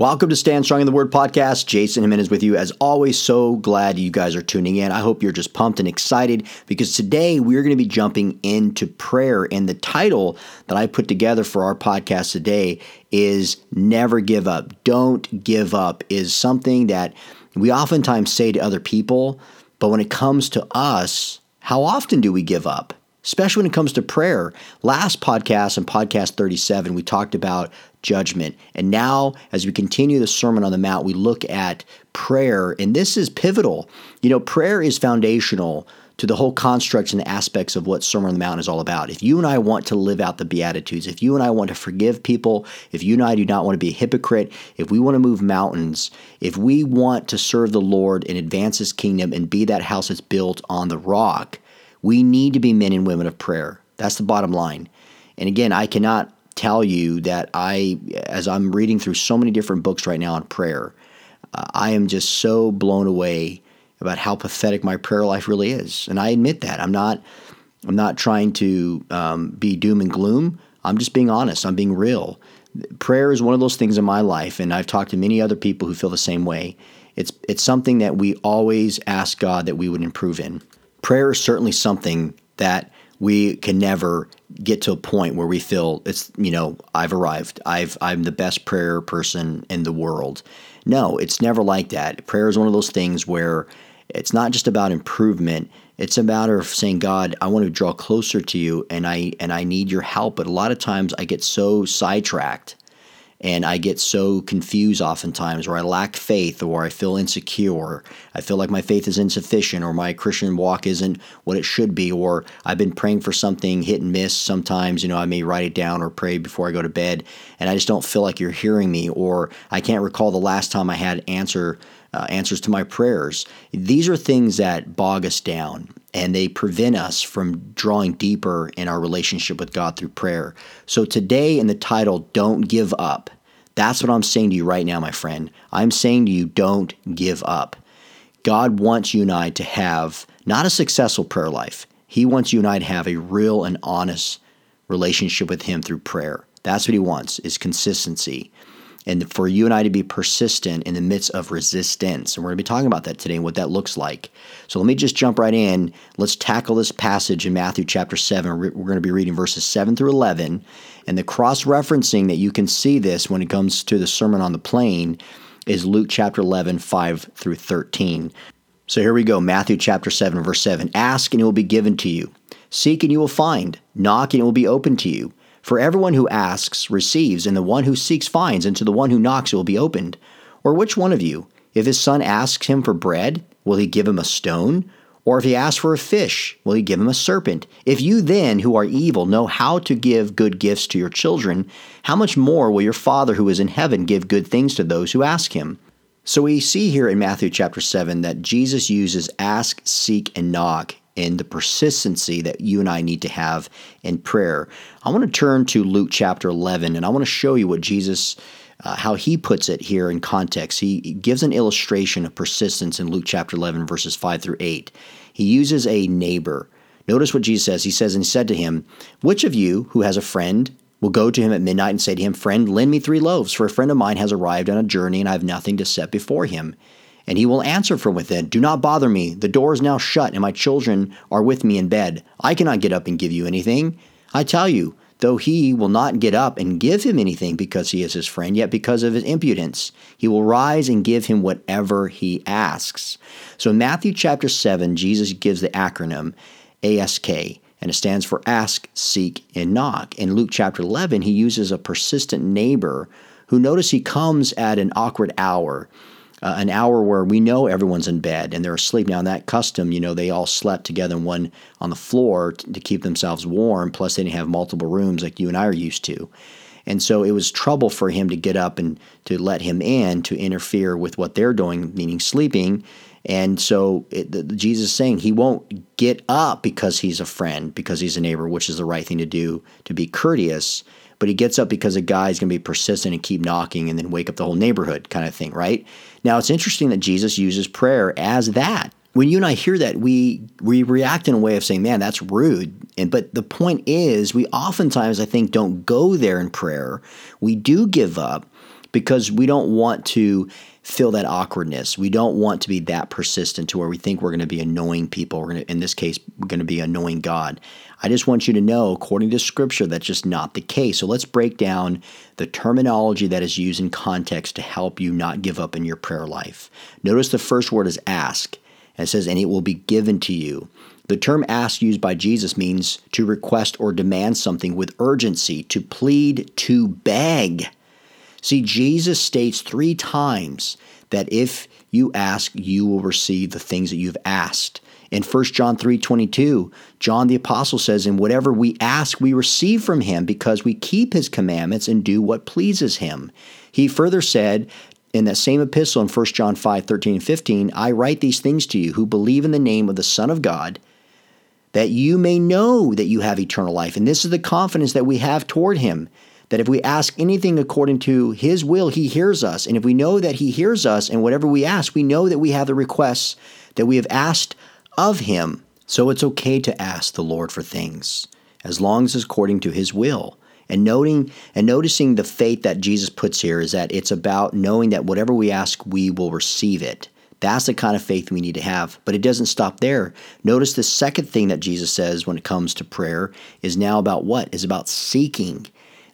Welcome to Stand Strong in the Word podcast. Jason Jimenez with you. As always, so glad you guys are tuning in. I hope you're just pumped and excited because today we're going to be jumping into prayer. And the title that I put together for our podcast today is Never Give Up. Don't give up is something that we oftentimes say to other people, but when it comes to us, how often do we give up? especially when it comes to prayer. Last podcast and podcast 37, we talked about judgment. And now, as we continue the Sermon on the Mount, we look at prayer, and this is pivotal. You know, prayer is foundational to the whole constructs and aspects of what Sermon on the Mount is all about. If you and I want to live out the Beatitudes, if you and I want to forgive people, if you and I do not want to be a hypocrite, if we want to move mountains, if we want to serve the Lord and advance His kingdom and be that house that's built on the rock, we need to be men and women of prayer. That's the bottom line. And again, I cannot tell you that I, as I'm reading through so many different books right now on prayer, uh, I am just so blown away about how pathetic my prayer life really is, and I admit that. I'm not, I'm not trying to um, be doom and gloom. I'm just being honest. I'm being real. Prayer is one of those things in my life, and I've talked to many other people who feel the same way. It's it's something that we always ask God that we would improve in. Prayer is certainly something that we can never get to a point where we feel it's you know I've arrived. I've I'm the best prayer person in the world. No, it's never like that. Prayer is one of those things where it's not just about improvement. It's a matter of saying, God, I want to draw closer to you and I and I need your help. But a lot of times I get so sidetracked and I get so confused oftentimes, or I lack faith, or I feel insecure, I feel like my faith is insufficient, or my Christian walk isn't what it should be, or I've been praying for something hit and miss. Sometimes, you know, I may write it down or pray before I go to bed, and I just don't feel like you're hearing me, or I can't recall the last time I had answer uh, answers to my prayers. These are things that bog us down and they prevent us from drawing deeper in our relationship with God through prayer. So today in the title, Don't Give Up, that's what I'm saying to you right now, my friend. I'm saying to you, don't give up. God wants you and I to have not a successful prayer life. He wants you and I to have a real and honest relationship with Him through prayer. That's what He wants, is consistency and for you and I to be persistent in the midst of resistance. And we're going to be talking about that today and what that looks like. So let me just jump right in. Let's tackle this passage in Matthew chapter 7. We're going to be reading verses 7 through 11. And the cross referencing that you can see this when it comes to the Sermon on the Plain is Luke chapter 11, 5 through 13. So here we go Matthew chapter 7, verse 7. Ask and it will be given to you. Seek and you will find. Knock and it will be open to you. For everyone who asks receives, and the one who seeks finds, and to the one who knocks it will be opened. Or which one of you, if his son asks him for bread, will he give him a stone? Or if he asks for a fish, will he give him a serpent? If you then, who are evil, know how to give good gifts to your children, how much more will your Father who is in heaven give good things to those who ask him? So we see here in Matthew chapter 7 that Jesus uses ask, seek, and knock and the persistency that you and I need to have in prayer. I want to turn to Luke chapter 11 and I want to show you what Jesus uh, how he puts it here in context. He gives an illustration of persistence in Luke chapter 11 verses 5 through 8. He uses a neighbor. Notice what Jesus says. He says, And he said to him, Which of you who has a friend will go to him at midnight and say to him, Friend, lend me three loaves, for a friend of mine has arrived on a journey and I have nothing to set before him? And he will answer from within, Do not bother me. The door is now shut, and my children are with me in bed. I cannot get up and give you anything. I tell you, though he will not get up and give him anything because he is his friend, yet because of his impudence, he will rise and give him whatever he asks. So in Matthew chapter 7, Jesus gives the acronym ASK, and it stands for ask, seek, and knock. In Luke chapter 11, he uses a persistent neighbor who notice he comes at an awkward hour uh, an hour where we know everyone's in bed and they're asleep. Now, in that custom, you know, they all slept together in one on the floor t- to keep themselves warm, plus they didn't have multiple rooms like you and I are used to. And so it was trouble for him to get up and to let him in to interfere with what they're doing, meaning sleeping. And so it, the, Jesus is saying he won't get up because he's a friend, because he's a neighbor, which is the right thing to do to be courteous. But he gets up because a guy is going to be persistent and keep knocking and then wake up the whole neighborhood kind of thing, right? Now, it's interesting that Jesus uses prayer as that. When you and I hear that, we we react in a way of saying, "Man, that's rude." And but the point is, we oftentimes I think don't go there in prayer. We do give up because we don't want to feel that awkwardness. We don't want to be that persistent to where we think we're going to be annoying people. We're going to, in this case, we're going to be annoying God. I just want you to know, according to Scripture, that's just not the case. So let's break down the terminology that is used in context to help you not give up in your prayer life. Notice the first word is ask. And it says, and it will be given to you. The term ask used by Jesus means to request or demand something with urgency, to plead, to beg. See, Jesus states three times that if you ask, you will receive the things that you've asked. In 1 John 3:22, John the apostle says, "And whatever we ask, we receive from him because we keep his commandments and do what pleases him." He further said in that same epistle in 1 John 5, 13 and 15, I write these things to you who believe in the name of the Son of God, that you may know that you have eternal life. And this is the confidence that we have toward him that if we ask anything according to his will, he hears us. And if we know that he hears us and whatever we ask, we know that we have the requests that we have asked of him. So it's okay to ask the Lord for things as long as it's according to his will. And noting and noticing the faith that Jesus puts here is that it's about knowing that whatever we ask, we will receive it. That's the kind of faith we need to have. But it doesn't stop there. Notice the second thing that Jesus says when it comes to prayer is now about what? Is about seeking.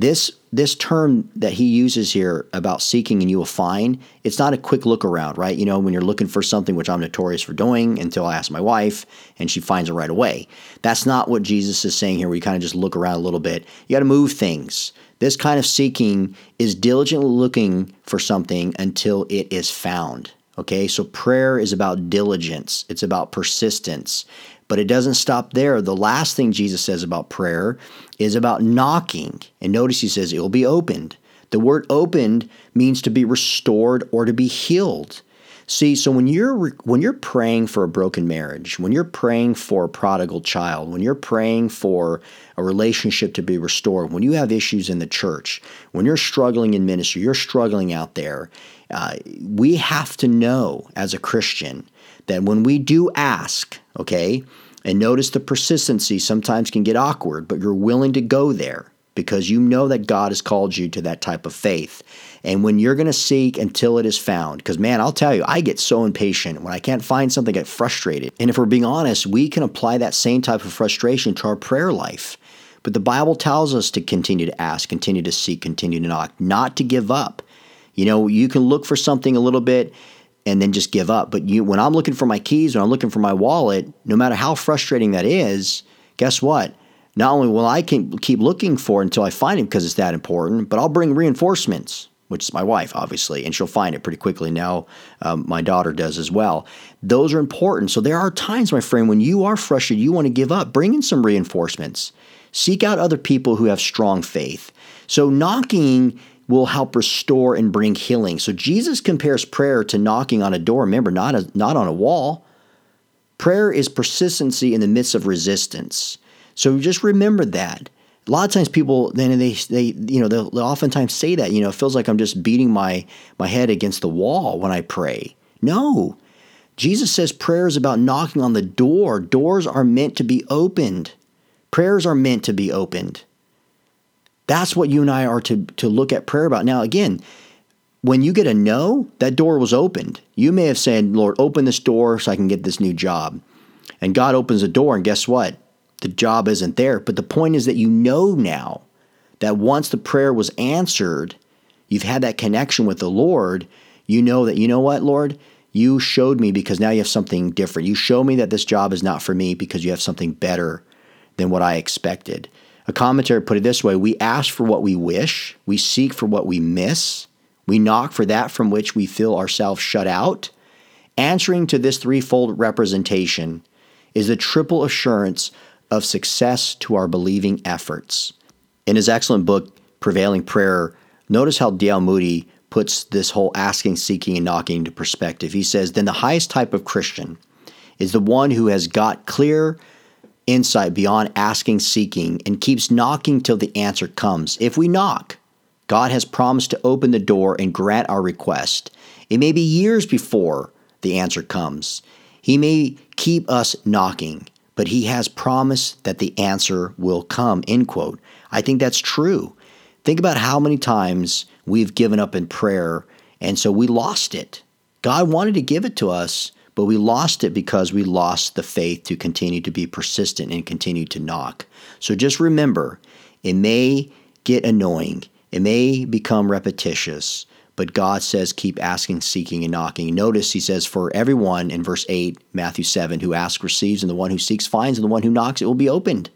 This this term that he uses here about seeking and you will find, it's not a quick look around, right? You know, when you're looking for something, which I'm notorious for doing until I ask my wife and she finds it right away. That's not what Jesus is saying here, where you kind of just look around a little bit. You got to move things. This kind of seeking is diligently looking for something until it is found. Okay, so prayer is about diligence, it's about persistence. But it doesn't stop there. The last thing Jesus says about prayer is about knocking. And notice he says it will be opened. The word opened means to be restored or to be healed. See, so when you're when you're praying for a broken marriage, when you're praying for a prodigal child, when you're praying for a relationship to be restored, when you have issues in the church, when you're struggling in ministry, you're struggling out there, uh, we have to know as a Christian that when we do ask, okay, and notice the persistency sometimes can get awkward, but you're willing to go there because you know that God has called you to that type of faith. And when you're going to seek until it is found, because man, I'll tell you, I get so impatient. When I can't find something, I get frustrated. And if we're being honest, we can apply that same type of frustration to our prayer life. But the Bible tells us to continue to ask, continue to seek, continue to knock, not to give up. You know, you can look for something a little bit and then just give up. But you, when I'm looking for my keys, when I'm looking for my wallet, no matter how frustrating that is, guess what? Not only will I keep looking for until I find it because it's that important, but I'll bring reinforcements, which is my wife, obviously, and she'll find it pretty quickly. Now, um, my daughter does as well. Those are important. So there are times, my friend, when you are frustrated, you want to give up. Bring in some reinforcements. Seek out other people who have strong faith. So knocking will help restore and bring healing. So Jesus compares prayer to knocking on a door. Remember, not a, not on a wall. Prayer is persistency in the midst of resistance. So just remember that. A lot of times people then they they you know they'll, they'll oftentimes say that you know it feels like I'm just beating my my head against the wall when I pray. No. Jesus says prayer is about knocking on the door. Doors are meant to be opened. Prayers are meant to be opened. That's what you and I are to, to look at prayer about. Now, again, when you get a no, that door was opened. You may have said, Lord, open this door so I can get this new job. And God opens the door, and guess what? The job isn't there. But the point is that you know now that once the prayer was answered, you've had that connection with the Lord, you know that, you know what, Lord? You showed me because now you have something different. You show me that this job is not for me because you have something better than what I expected. A commentary put it this way We ask for what we wish, we seek for what we miss, we knock for that from which we feel ourselves shut out. Answering to this threefold representation is the triple assurance of success to our believing efforts. In his excellent book, Prevailing Prayer, notice how D.L. Moody puts this whole asking, seeking, and knocking into perspective. He says, Then the highest type of Christian is the one who has got clear insight beyond asking, seeking, and keeps knocking till the answer comes. If we knock, God has promised to open the door and grant our request. It may be years before the answer comes. He may keep us knocking, but he has promised that the answer will come. End quote. I think that's true. Think about how many times we've given up in prayer, and so we lost it. God wanted to give it to us, but we lost it because we lost the faith to continue to be persistent and continue to knock. So just remember, it may get annoying, it may become repetitious, but God says keep asking, seeking, and knocking. Notice he says, For everyone in verse 8, Matthew 7, who asks receives, and the one who seeks finds, and the one who knocks it will be opened.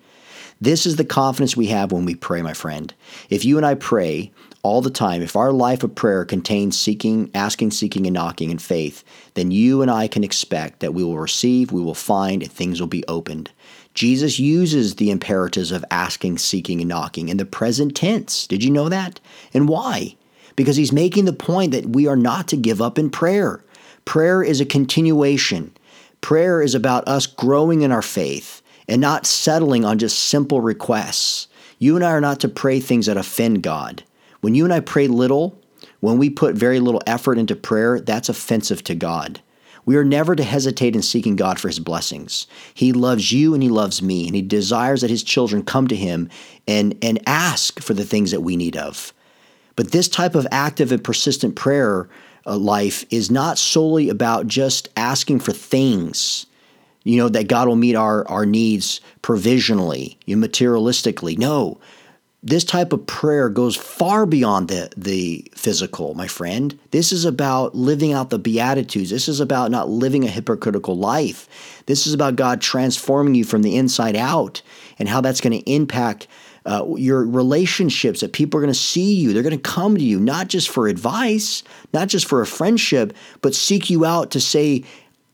This is the confidence we have when we pray, my friend. If you and I pray all the time, if our life of prayer contains seeking, asking, seeking, and knocking in faith, then you and I can expect that we will receive, we will find, and things will be opened. Jesus uses the imperatives of asking, seeking, and knocking in the present tense. Did you know that? And why? Because he's making the point that we are not to give up in prayer. Prayer is a continuation. Prayer is about us growing in our faith and not settling on just simple requests. You and I are not to pray things that offend God. When you and I pray little, when we put very little effort into prayer, that's offensive to God. We are never to hesitate in seeking God for his blessings. He loves you and he loves me, and he desires that his children come to him and, and ask for the things that we need of. But this type of active and persistent prayer uh, life is not solely about just asking for things, you know, that God will meet our, our needs provisionally, you materialistically. No, this type of prayer goes far beyond the, the physical, my friend. This is about living out the Beatitudes. This is about not living a hypocritical life. This is about God transforming you from the inside out and how that's going to impact uh, your relationships, that people are going to see you. They're going to come to you, not just for advice, not just for a friendship, but seek you out to say,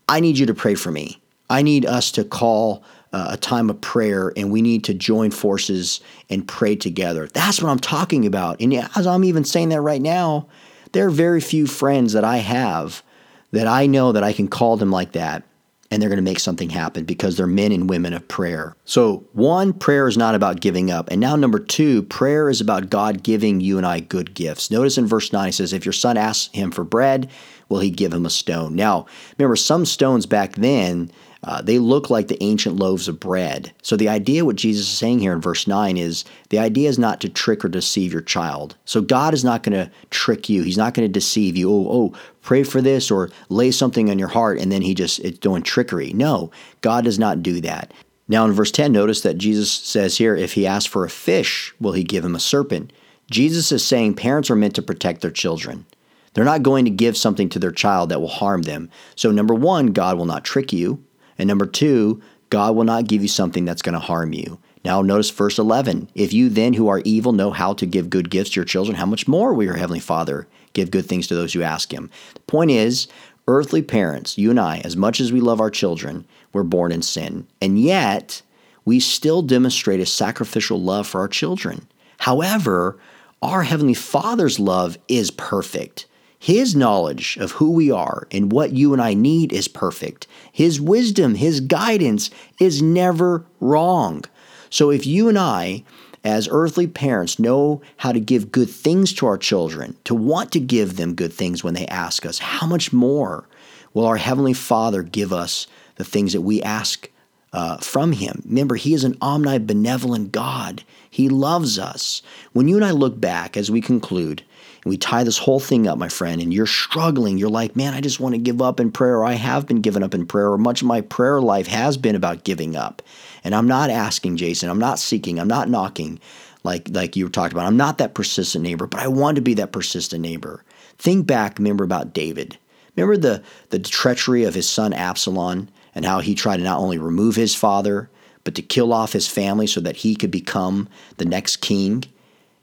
I need you to pray for me. I need us to call uh, a time of prayer and we need to join forces and pray together. That's what I'm talking about. And as I'm even saying that right now, there are very few friends that I have that I know that I can call them like that and they're going to make something happen because they're men and women of prayer. So, one, prayer is not about giving up. And now, number two, prayer is about God giving you and I good gifts. Notice in verse 9, he says, If your son asks him for bread, will he give him a stone? Now, remember, some stones back then uh, they look like the ancient loaves of bread. So, the idea, what Jesus is saying here in verse 9 is the idea is not to trick or deceive your child. So, God is not going to trick you. He's not going to deceive you. Oh, oh, pray for this or lay something on your heart and then he just, it's doing trickery. No, God does not do that. Now, in verse 10, notice that Jesus says here, if he asks for a fish, will he give him a serpent? Jesus is saying parents are meant to protect their children. They're not going to give something to their child that will harm them. So, number one, God will not trick you. And number two, God will not give you something that's going to harm you. Now, notice verse 11. If you then, who are evil, know how to give good gifts to your children, how much more will your Heavenly Father give good things to those who ask Him? The point is, earthly parents, you and I, as much as we love our children, we're born in sin. And yet, we still demonstrate a sacrificial love for our children. However, our Heavenly Father's love is perfect. His knowledge of who we are and what you and I need is perfect. His wisdom, His guidance is never wrong. So if you and I, as earthly parents, know how to give good things to our children, to want to give them good things when they ask us, how much more will our Heavenly Father give us the things that we ask uh, from Him? Remember, He is an omnibenevolent God. He loves us. When you and I look back as we conclude, and we tie this whole thing up, my friend, and you're struggling. You're like, man, I just want to give up in prayer. Or I have been given up in prayer, or much of my prayer life has been about giving up. And I'm not asking, Jason. I'm not seeking. I'm not knocking like, like you talking about. I'm not that persistent neighbor, but I want to be that persistent neighbor. Think back, remember about David. Remember the, the treachery of his son Absalom and how he tried to not only remove his father, but to kill off his family so that he could become the next king?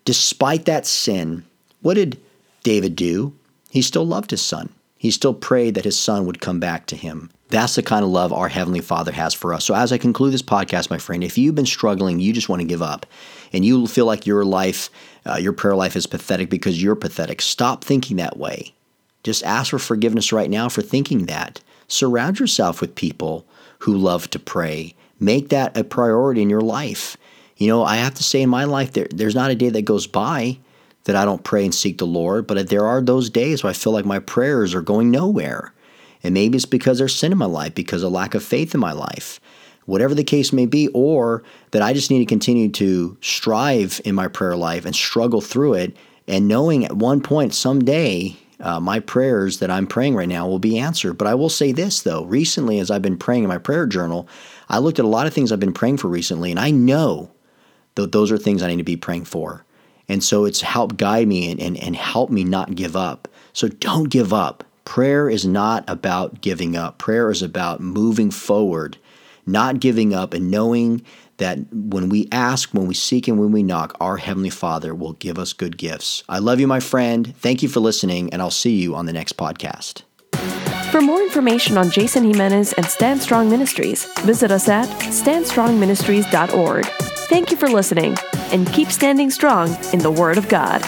Despite that sin, what did David do? He still loved his son. He still prayed that his son would come back to him. That's the kind of love our Heavenly Father has for us. So, as I conclude this podcast, my friend, if you've been struggling, you just want to give up, and you feel like your life, uh, your prayer life is pathetic because you're pathetic, stop thinking that way. Just ask for forgiveness right now for thinking that. Surround yourself with people who love to pray. Make that a priority in your life. You know, I have to say in my life, there, there's not a day that goes by that I don't pray and seek the Lord, but there are those days where I feel like my prayers are going nowhere. And maybe it's because there's sin in my life, because of lack of faith in my life, whatever the case may be, or that I just need to continue to strive in my prayer life and struggle through it, and knowing at one point, someday, uh, my prayers that I'm praying right now will be answered. But I will say this, though. Recently, as I've been praying in my prayer journal, I looked at a lot of things I've been praying for recently, and I know that those are things I need to be praying for. And so it's helped guide me and, and, and help me not give up. So don't give up. Prayer is not about giving up. Prayer is about moving forward, not giving up, and knowing that when we ask, when we seek, and when we knock, our Heavenly Father will give us good gifts. I love you, my friend. Thank you for listening, and I'll see you on the next podcast. For more information on Jason Jimenez and Stand Strong Ministries, visit us at standstrongministries.org. Thank you for listening, and keep standing strong in the Word of God.